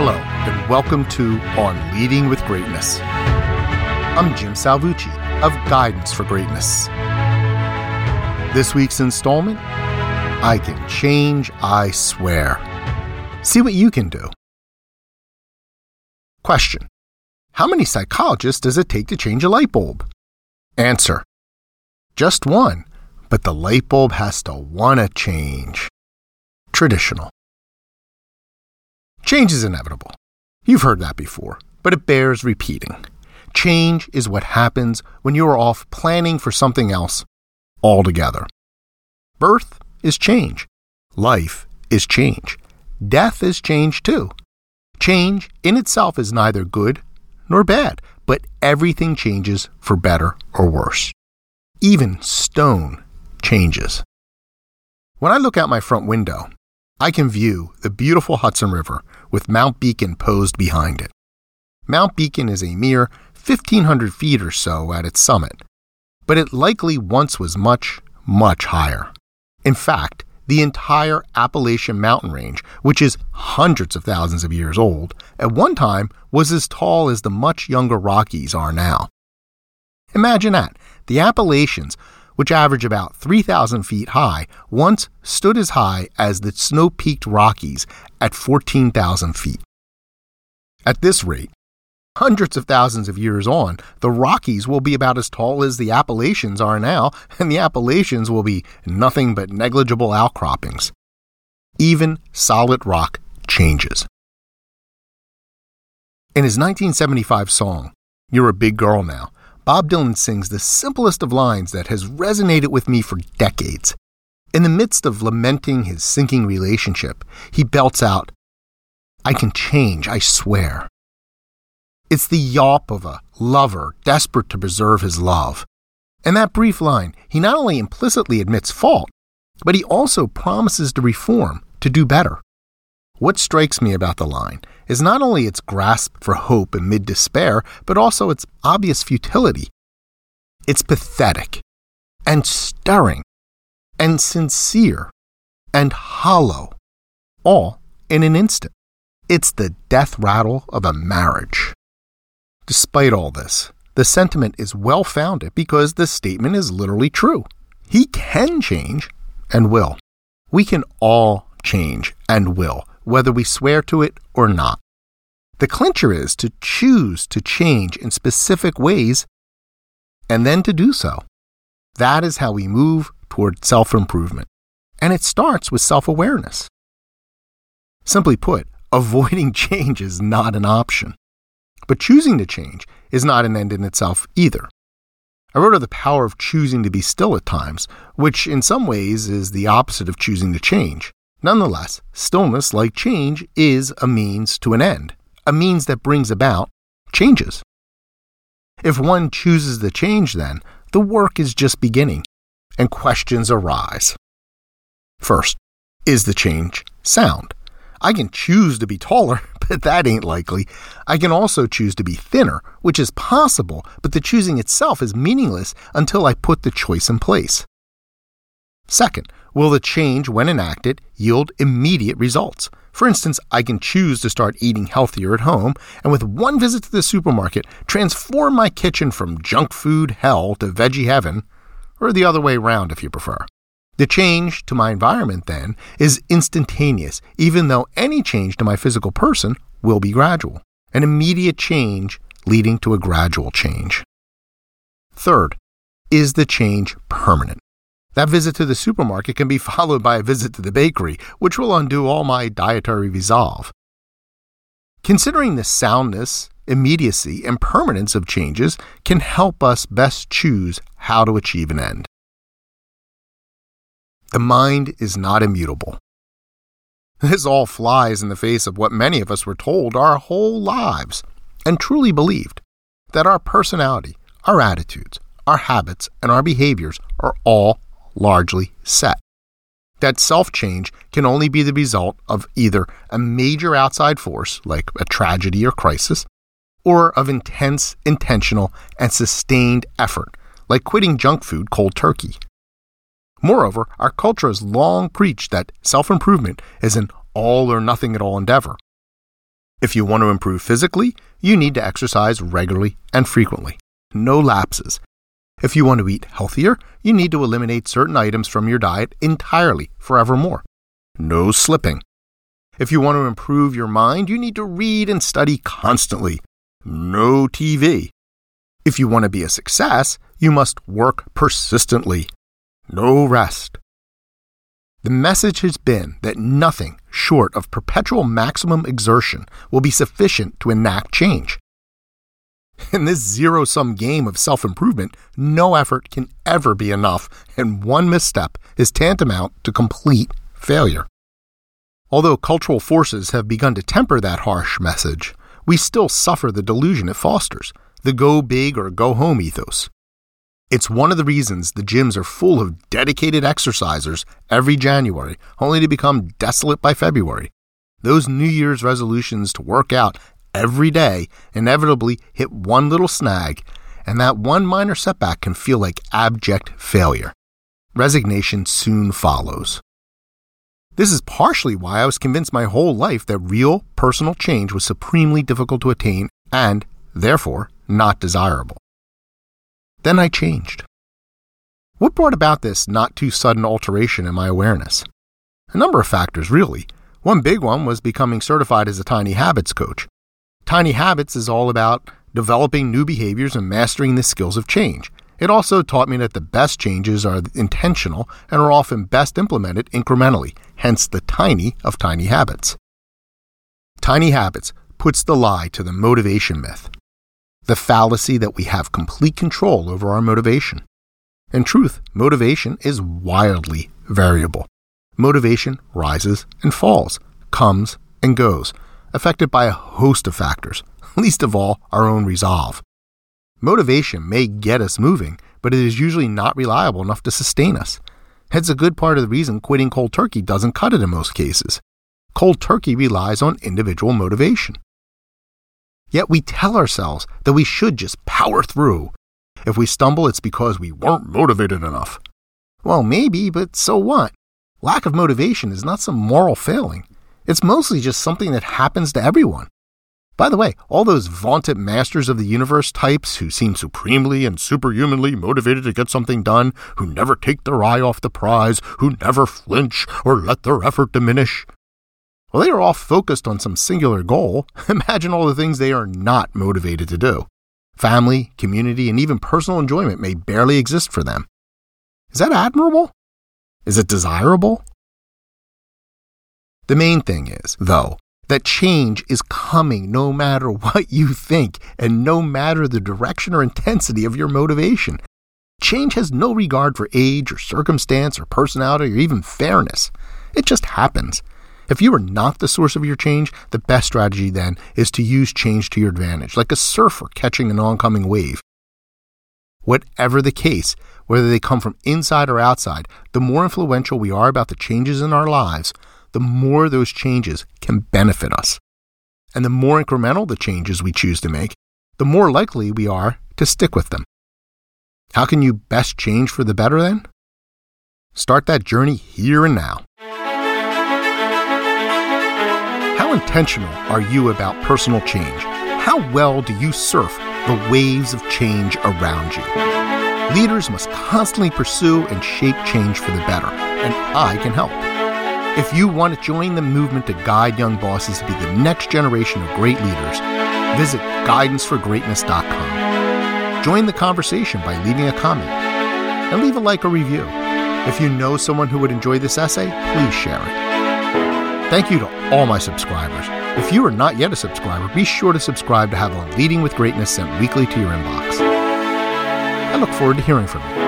Hello, and welcome to On Leading with Greatness. I'm Jim Salvucci of Guidance for Greatness. This week's installment I Can Change, I Swear. See what you can do. Question How many psychologists does it take to change a light bulb? Answer Just one, but the light bulb has to want to change. Traditional. Change is inevitable. You've heard that before, but it bears repeating. Change is what happens when you are off planning for something else altogether. Birth is change. Life is change. Death is change too. Change in itself is neither good nor bad, but everything changes for better or worse. Even stone changes. When I look out my front window, I can view the beautiful Hudson River with Mount Beacon posed behind it. Mount Beacon is a mere 1,500 feet or so at its summit, but it likely once was much, much higher. In fact, the entire Appalachian mountain range, which is hundreds of thousands of years old, at one time was as tall as the much younger Rockies are now. Imagine that. The Appalachians which average about 3,000 feet high, once stood as high as the snow peaked Rockies at 14,000 feet. At this rate, hundreds of thousands of years on, the Rockies will be about as tall as the Appalachians are now, and the Appalachians will be nothing but negligible outcroppings. Even solid rock changes. In his 1975 song, You're a Big Girl Now, Bob Dylan sings the simplest of lines that has resonated with me for decades. In the midst of lamenting his sinking relationship, he belts out, I can change, I swear. It's the yawp of a lover desperate to preserve his love. In that brief line, he not only implicitly admits fault, but he also promises to reform, to do better. What strikes me about the line is not only its grasp for hope amid despair, but also its obvious futility. It's pathetic and stirring and sincere and hollow, all in an instant. It's the death rattle of a marriage. Despite all this, the sentiment is well founded because the statement is literally true. He can change and will. We can all change and will whether we swear to it or not. The clincher is to choose to change in specific ways and then to do so. That is how we move toward self improvement. And it starts with self awareness. Simply put, avoiding change is not an option. But choosing to change is not an end in itself either. I wrote of the power of choosing to be still at times, which in some ways is the opposite of choosing to change. Nonetheless, stillness, like change, is a means to an end, a means that brings about changes. If one chooses the change, then, the work is just beginning, and questions arise. First, is the change sound? I can choose to be taller, but that ain't likely. I can also choose to be thinner, which is possible, but the choosing itself is meaningless until I put the choice in place. Second, will the change, when enacted, yield immediate results? For instance, I can choose to start eating healthier at home and with one visit to the supermarket transform my kitchen from junk food hell to veggie heaven, or the other way around if you prefer. The change to my environment, then, is instantaneous, even though any change to my physical person will be gradual. An immediate change leading to a gradual change. Third, is the change permanent? That visit to the supermarket can be followed by a visit to the bakery, which will undo all my dietary resolve. Considering the soundness, immediacy, and permanence of changes can help us best choose how to achieve an end. The mind is not immutable. This all flies in the face of what many of us were told our whole lives and truly believed that our personality, our attitudes, our habits, and our behaviors are all largely set. That self change can only be the result of either a major outside force, like a tragedy or crisis, or of intense, intentional, and sustained effort, like quitting junk food cold turkey. Moreover, our culture has long preached that self improvement is an all or nothing at all endeavor. If you want to improve physically, you need to exercise regularly and frequently. No lapses. If you want to eat healthier, you need to eliminate certain items from your diet entirely, forevermore. No slipping. If you want to improve your mind, you need to read and study constantly. No TV. If you want to be a success, you must work persistently. No rest. The message has been that nothing short of perpetual maximum exertion will be sufficient to enact change. In this zero sum game of self improvement, no effort can ever be enough, and one misstep is tantamount to complete failure. Although cultural forces have begun to temper that harsh message, we still suffer the delusion it fosters the go big or go home ethos. It's one of the reasons the gyms are full of dedicated exercisers every January, only to become desolate by February. Those New Year's resolutions to work out every day inevitably hit one little snag, and that one minor setback can feel like abject failure. Resignation soon follows. This is partially why I was convinced my whole life that real personal change was supremely difficult to attain and, therefore, not desirable. Then I changed. What brought about this not too sudden alteration in my awareness? A number of factors, really. One big one was becoming certified as a Tiny Habits coach. Tiny Habits is all about developing new behaviors and mastering the skills of change. It also taught me that the best changes are intentional and are often best implemented incrementally, hence the tiny of tiny habits. Tiny Habits puts the lie to the motivation myth the fallacy that we have complete control over our motivation. In truth, motivation is wildly variable. Motivation rises and falls, comes and goes, affected by a host of factors, least of all our own resolve. Motivation may get us moving, but it is usually not reliable enough to sustain us. It's a good part of the reason quitting cold turkey doesn't cut it in most cases. Cold turkey relies on individual motivation. Yet we tell ourselves that we should just power through. If we stumble, it's because we weren't motivated enough. Well, maybe, but so what? Lack of motivation is not some moral failing. It's mostly just something that happens to everyone. By the way, all those vaunted masters of the universe types who seem supremely and superhumanly motivated to get something done, who never take their eye off the prize, who never flinch or let their effort diminish, well, they are all focused on some singular goal. Imagine all the things they are not motivated to do. Family, community, and even personal enjoyment may barely exist for them. Is that admirable? Is it desirable? The main thing is, though, that change is coming no matter what you think and no matter the direction or intensity of your motivation. Change has no regard for age or circumstance or personality or even fairness. It just happens. If you are not the source of your change, the best strategy then is to use change to your advantage, like a surfer catching an oncoming wave. Whatever the case, whether they come from inside or outside, the more influential we are about the changes in our lives, the more those changes can benefit us. And the more incremental the changes we choose to make, the more likely we are to stick with them. How can you best change for the better then? Start that journey here and now. How intentional are you about personal change? How well do you surf the waves of change around you? Leaders must constantly pursue and shape change for the better, and I can help. If you want to join the movement to guide young bosses to be the next generation of great leaders, visit guidanceforgreatness.com. Join the conversation by leaving a comment and leave a like or review. If you know someone who would enjoy this essay, please share it. Thank you to all my subscribers. If you are not yet a subscriber, be sure to subscribe to have a Leading with Greatness sent weekly to your inbox. I look forward to hearing from you.